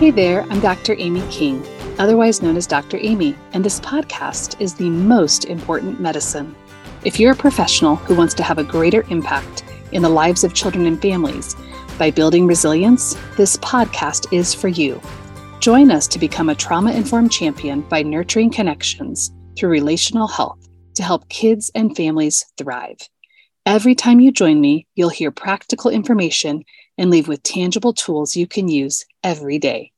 Hey there, I'm Dr. Amy King, otherwise known as Dr. Amy, and this podcast is the most important medicine. If you're a professional who wants to have a greater impact in the lives of children and families by building resilience, this podcast is for you. Join us to become a trauma informed champion by nurturing connections through relational health to help kids and families thrive. Every time you join me, you'll hear practical information and leave with tangible tools you can use every day.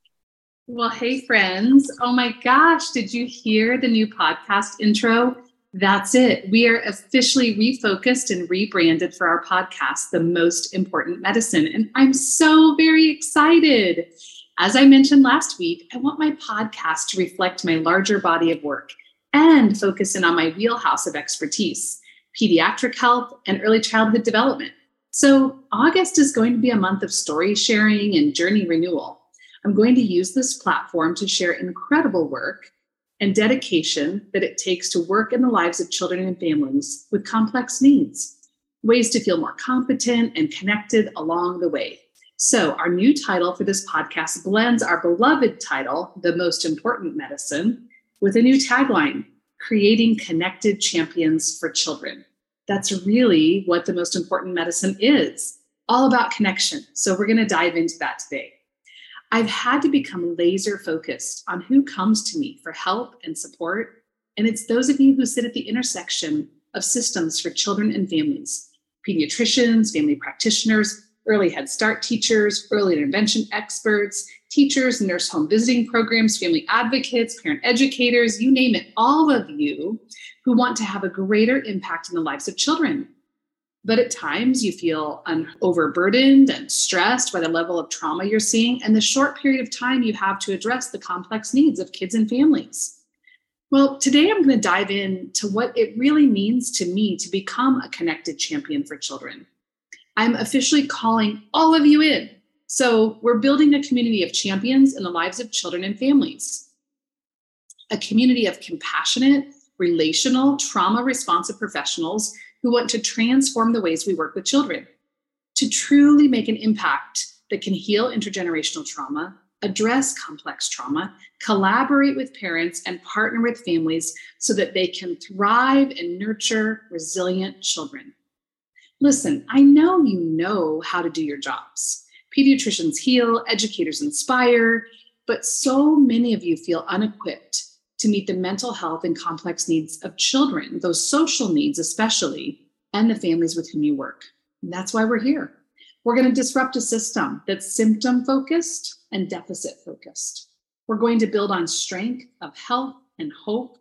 Well, hey, friends. Oh my gosh, did you hear the new podcast intro? That's it. We are officially refocused and rebranded for our podcast, The Most Important Medicine. And I'm so very excited. As I mentioned last week, I want my podcast to reflect my larger body of work and focus in on my wheelhouse of expertise pediatric health and early childhood development. So, August is going to be a month of story sharing and journey renewal. I'm going to use this platform to share incredible work and dedication that it takes to work in the lives of children and families with complex needs, ways to feel more competent and connected along the way. So, our new title for this podcast blends our beloved title, The Most Important Medicine, with a new tagline Creating Connected Champions for Children that's really what the most important medicine is all about connection. So, we're going to dive into that today. I've had to become laser focused on who comes to me for help and support. And it's those of you who sit at the intersection of systems for children and families pediatricians, family practitioners, early Head Start teachers, early intervention experts, teachers, nurse home visiting programs, family advocates, parent educators, you name it, all of you who want to have a greater impact in the lives of children. But at times you feel un- overburdened and stressed by the level of trauma you're seeing and the short period of time you have to address the complex needs of kids and families. Well, today I'm going to dive in to what it really means to me to become a connected champion for children. I'm officially calling all of you in. So, we're building a community of champions in the lives of children and families, a community of compassionate, relational, trauma responsive professionals who want to transform the ways we work with children to truly make an impact that can heal intergenerational trauma, address complex trauma, collaborate with parents, and partner with families so that they can thrive and nurture resilient children. Listen, I know you know how to do your jobs. Pediatricians heal, educators inspire, but so many of you feel unequipped to meet the mental health and complex needs of children, those social needs especially, and the families with whom you work. And that's why we're here. We're going to disrupt a system that's symptom focused and deficit focused. We're going to build on strength of health and hope.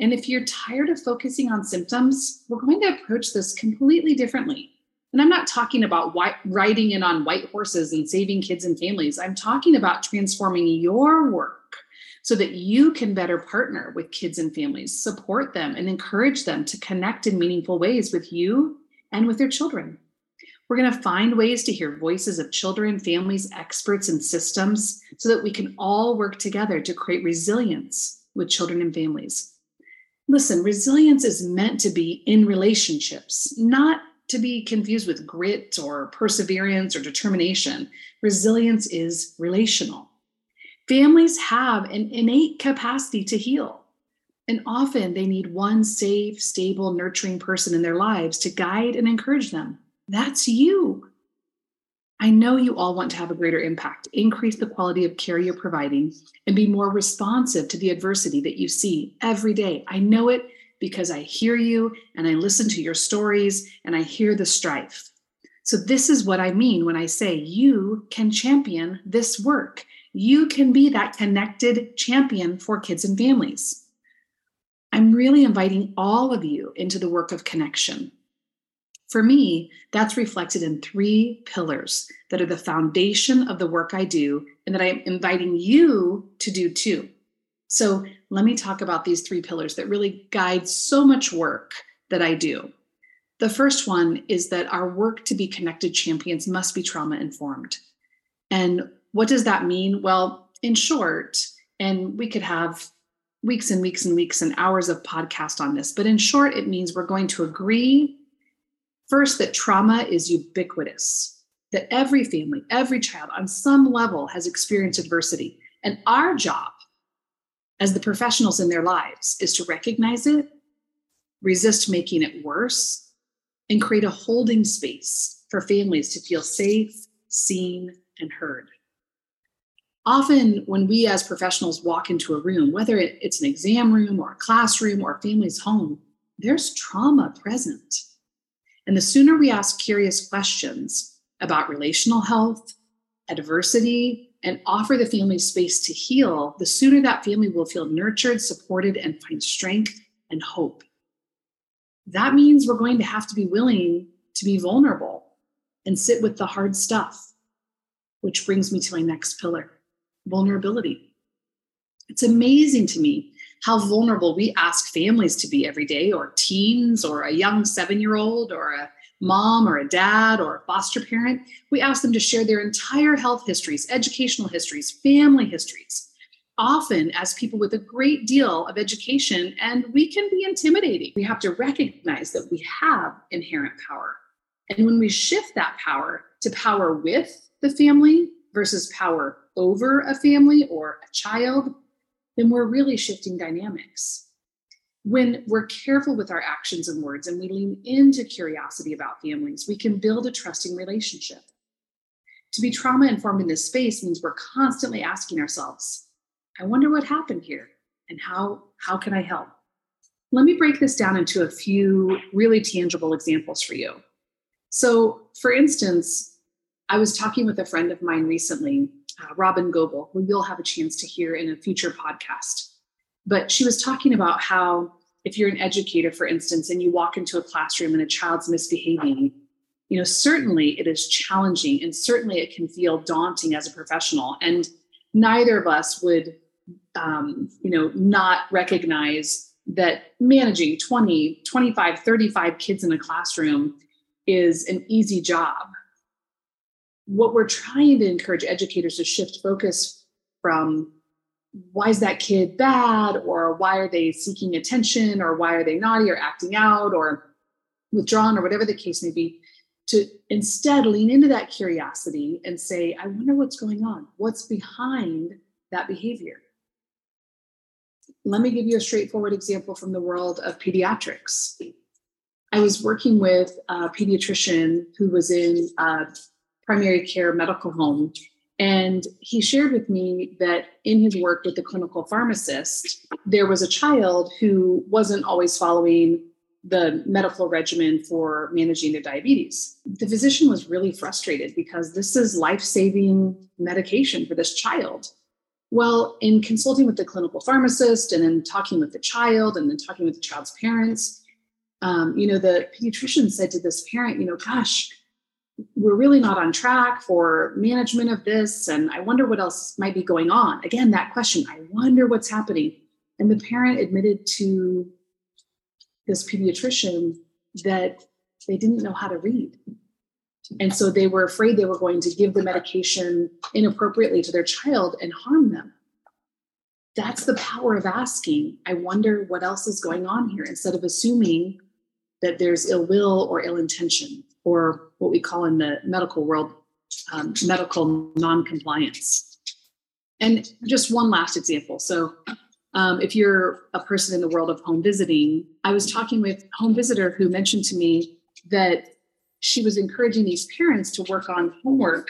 And if you're tired of focusing on symptoms, we're going to approach this completely differently. And I'm not talking about white, riding in on white horses and saving kids and families. I'm talking about transforming your work so that you can better partner with kids and families, support them, and encourage them to connect in meaningful ways with you and with their children. We're going to find ways to hear voices of children, families, experts, and systems so that we can all work together to create resilience with children and families. Listen, resilience is meant to be in relationships, not to be confused with grit or perseverance or determination. Resilience is relational. Families have an innate capacity to heal. And often they need one safe, stable, nurturing person in their lives to guide and encourage them. That's you. I know you all want to have a greater impact, increase the quality of care you're providing, and be more responsive to the adversity that you see every day. I know it because I hear you and I listen to your stories and I hear the strife. So, this is what I mean when I say you can champion this work you can be that connected champion for kids and families. I'm really inviting all of you into the work of connection. For me, that's reflected in three pillars that are the foundation of the work I do and that I'm inviting you to do too. So, let me talk about these three pillars that really guide so much work that I do. The first one is that our work to be connected champions must be trauma informed. And what does that mean? Well, in short, and we could have weeks and weeks and weeks and hours of podcast on this, but in short, it means we're going to agree first that trauma is ubiquitous, that every family, every child on some level has experienced adversity. And our job as the professionals in their lives is to recognize it, resist making it worse, and create a holding space for families to feel safe, seen, and heard. Often, when we as professionals walk into a room, whether it's an exam room or a classroom or a family's home, there's trauma present. And the sooner we ask curious questions about relational health, adversity, and offer the family space to heal, the sooner that family will feel nurtured, supported, and find strength and hope. That means we're going to have to be willing to be vulnerable and sit with the hard stuff, which brings me to my next pillar vulnerability. It's amazing to me how vulnerable we ask families to be every day, or teens, or a young seven year old, or a mom, or a dad, or a foster parent. We ask them to share their entire health histories, educational histories, family histories, often as people with a great deal of education, and we can be intimidating. We have to recognize that we have inherent power. And when we shift that power to power with the family versus power over a family or a child, then we're really shifting dynamics. When we're careful with our actions and words and we lean into curiosity about families, we can build a trusting relationship. To be trauma informed in this space means we're constantly asking ourselves, I wonder what happened here and how, how can I help? Let me break this down into a few really tangible examples for you. So, for instance, I was talking with a friend of mine recently uh, Robin Goebel, who you'll have a chance to hear in a future podcast. But she was talking about how if you're an educator, for instance, and you walk into a classroom and a child's misbehaving, you know, certainly it is challenging and certainly it can feel daunting as a professional. And neither of us would, um, you know, not recognize that managing 20, 25, 35 kids in a classroom is an easy job what we're trying to encourage educators to shift focus from why is that kid bad? Or why are they seeking attention? Or why are they naughty or acting out or withdrawn or whatever the case may be to instead lean into that curiosity and say i wonder what's going on. What's behind that behavior? Let me give you a straightforward example from the world of pediatrics. I was working with a pediatrician who was in uh, primary care medical home. And he shared with me that in his work with the clinical pharmacist, there was a child who wasn't always following the medical regimen for managing their diabetes. The physician was really frustrated because this is life saving medication for this child. Well, in consulting with the clinical pharmacist and then talking with the child and then talking with the child's parents, um, you know, the pediatrician said to this parent, you know, gosh, we're really not on track for management of this and i wonder what else might be going on. Again that question i wonder what's happening. And the parent admitted to this pediatrician that they didn't know how to read. And so they were afraid they were going to give the medication inappropriately to their child and harm them. That's the power of asking. I wonder what else is going on here instead of assuming that there's ill will or ill intention or what we call in the medical world um, medical non-compliance. And just one last example. So, um, if you're a person in the world of home visiting, I was talking with a home visitor who mentioned to me that she was encouraging these parents to work on homework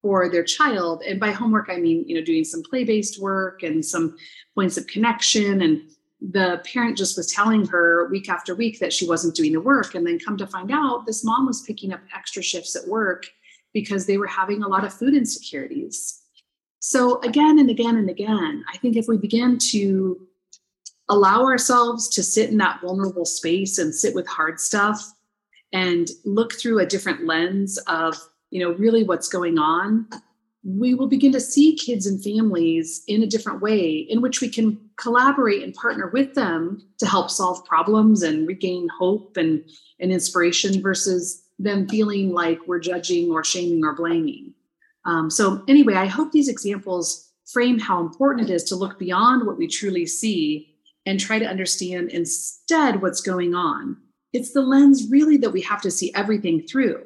for their child. And by homework, I mean, you know, doing some play-based work and some points of connection and the parent just was telling her week after week that she wasn't doing the work. And then come to find out, this mom was picking up extra shifts at work because they were having a lot of food insecurities. So, again and again and again, I think if we begin to allow ourselves to sit in that vulnerable space and sit with hard stuff and look through a different lens of, you know, really what's going on, we will begin to see kids and families in a different way in which we can collaborate and partner with them to help solve problems and regain hope and, and inspiration versus them feeling like we're judging or shaming or blaming. Um, so, anyway, I hope these examples frame how important it is to look beyond what we truly see and try to understand instead what's going on. It's the lens really that we have to see everything through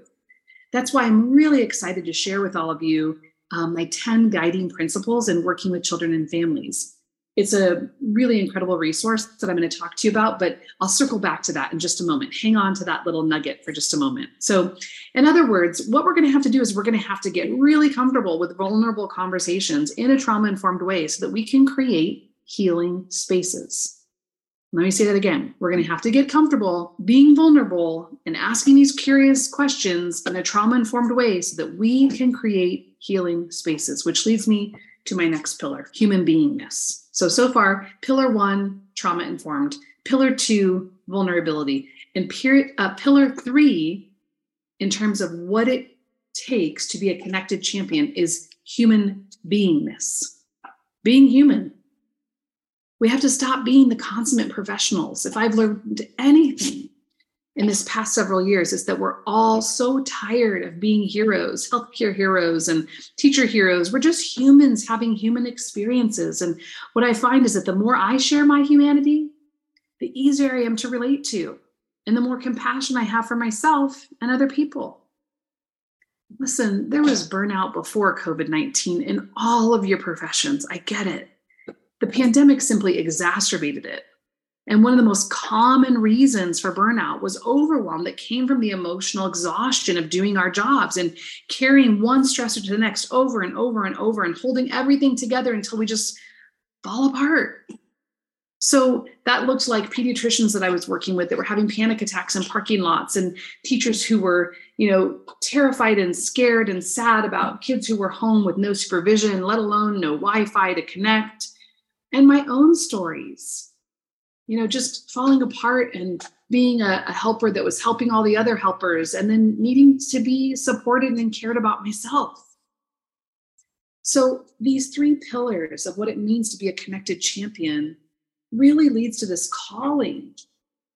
That's why I'm really excited to share with all of you um, my 10 guiding principles in working with children and families. It's a really incredible resource that I'm going to talk to you about, but I'll circle back to that in just a moment. Hang on to that little nugget for just a moment. So, in other words, what we're going to have to do is we're going to have to get really comfortable with vulnerable conversations in a trauma informed way so that we can create healing spaces. Let me say that again. We're going to have to get comfortable being vulnerable and asking these curious questions in a trauma informed way so that we can create healing spaces, which leads me to my next pillar human beingness. So, so far, pillar one, trauma informed, pillar two, vulnerability, and period, uh, pillar three, in terms of what it takes to be a connected champion, is human beingness. Being human. We have to stop being the consummate professionals. If I've learned anything in this past several years is that we're all so tired of being heroes, healthcare heroes and teacher heroes. We're just humans having human experiences. And what I find is that the more I share my humanity, the easier I am to relate to, and the more compassion I have for myself and other people. Listen, there was burnout before COVID 19 in all of your professions. I get it. The pandemic simply exacerbated it. And one of the most common reasons for burnout was overwhelm that came from the emotional exhaustion of doing our jobs and carrying one stressor to the next over and over and over and holding everything together until we just fall apart. So that looked like pediatricians that I was working with that were having panic attacks in parking lots and teachers who were, you know, terrified and scared and sad about kids who were home with no supervision, let alone no Wi-Fi to connect. And my own stories you know, just falling apart and being a, a, helper that was helping all the other helpers and then needing to be supported and cared about myself. So, these three pillars of what it means to be a connected champion really leads to this calling,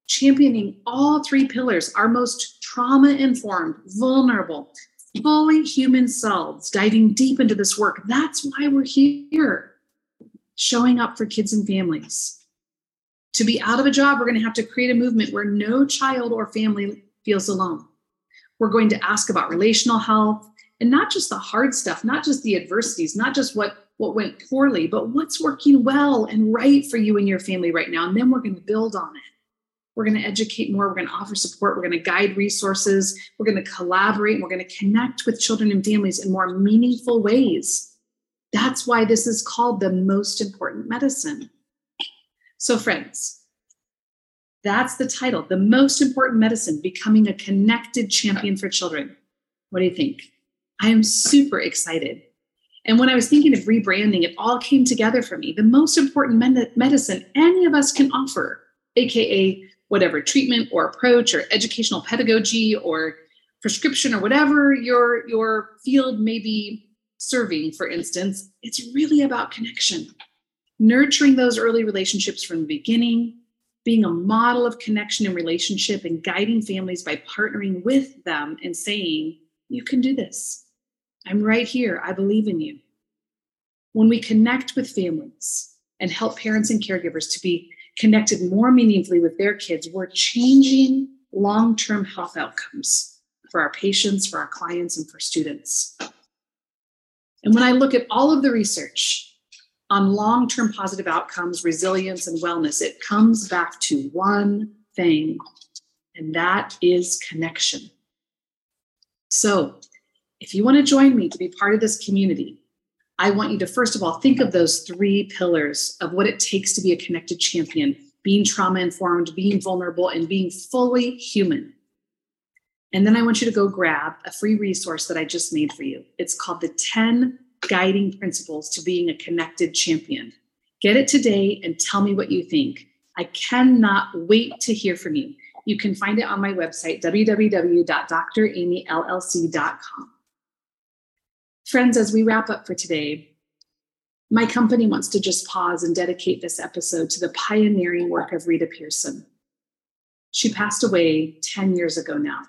championing all three pillars, our most trauma informed, vulnerable, fully human selves, diving deep into this work. That's why we're here, showing up for kids and families to be out of a job, we're going to have to create a movement where no child or family feels alone. We're going to ask about relational health and not just the hard stuff, not just the adversities, not just what what went poorly, but what's working well and right for you and your family right now. And then we're going to build on it. We're going to educate more. We're going to offer support. We're going to guide resources. We're going to collaborate. And We're going to connect with children and families in more meaningful ways. That's why this is called the most important medicine. So, friends, that's the title The Most Important Medicine Becoming a Connected Champion for Children. What do you think? I am super excited. And when I was thinking of rebranding, it all came together for me. The most important med- medicine any of us can offer, AKA whatever treatment or approach or educational pedagogy or prescription or whatever your, your field may be serving, for instance, it's really about connection nurturing those early relationships from the beginning, being a model of connection and relationship, and guiding families by partnering with them and saying, You can do this. I'm right here. I believe in you. When we connect with families and help parents and caregivers to be connected more meaningfully with their kids, we're changing long term health outcomes for our patients, for our clients, and for students. And when I look at all of the research on long term positive outcomes, resilience, and wellness, it comes back to one thing, and that is connection. So, if you want to join me to be part of this community, I want you to first of all think of those three pillars of what it takes to be a connected champion being trauma informed, being vulnerable, and being fully human. And then I want you to go grab a free resource that I just made for you. It's called the 10 guiding principles to being a connected champion. Get it today and tell me what you think. I cannot wait to hear from you. You can find it on my website, www.dramyllc.com. Friends, as we wrap up for today, my company wants to just pause and dedicate this episode to the pioneering work of Rita Pierson. She passed away 10 years ago now.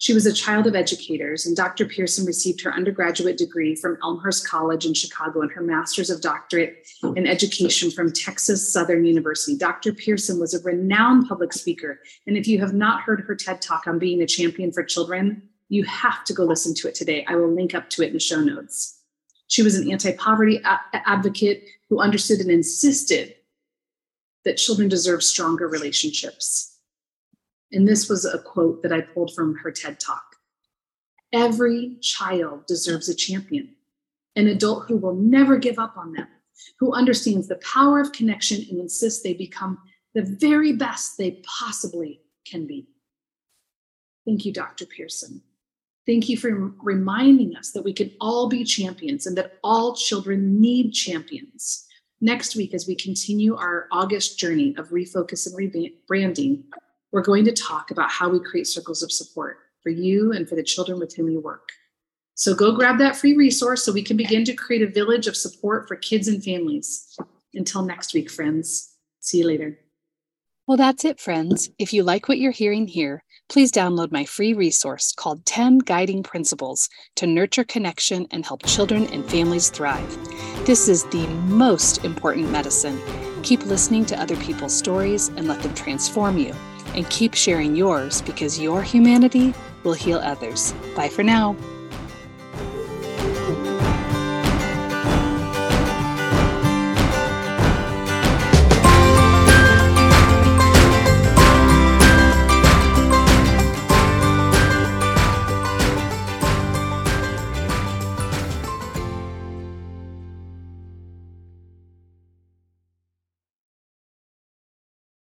She was a child of educators, and Dr. Pierson received her undergraduate degree from Elmhurst College in Chicago and her master's of doctorate oh. in education from Texas Southern University. Dr. Pierson was a renowned public speaker, and if you have not heard her TED Talk on being a champion for children, You have to go listen to it today. I will link up to it in the show notes. She was an anti poverty advocate who understood and insisted that children deserve stronger relationships. And this was a quote that I pulled from her TED talk. Every child deserves a champion, an adult who will never give up on them, who understands the power of connection and insists they become the very best they possibly can be. Thank you, Dr. Pierson. Thank you for reminding us that we can all be champions and that all children need champions. Next week, as we continue our August journey of refocus and rebranding, we're going to talk about how we create circles of support for you and for the children with whom you work. So go grab that free resource so we can begin to create a village of support for kids and families. Until next week, friends. See you later. Well, that's it, friends. If you like what you're hearing here, please download my free resource called 10 Guiding Principles to Nurture Connection and Help Children and Families Thrive. This is the most important medicine. Keep listening to other people's stories and let them transform you. And keep sharing yours because your humanity will heal others. Bye for now.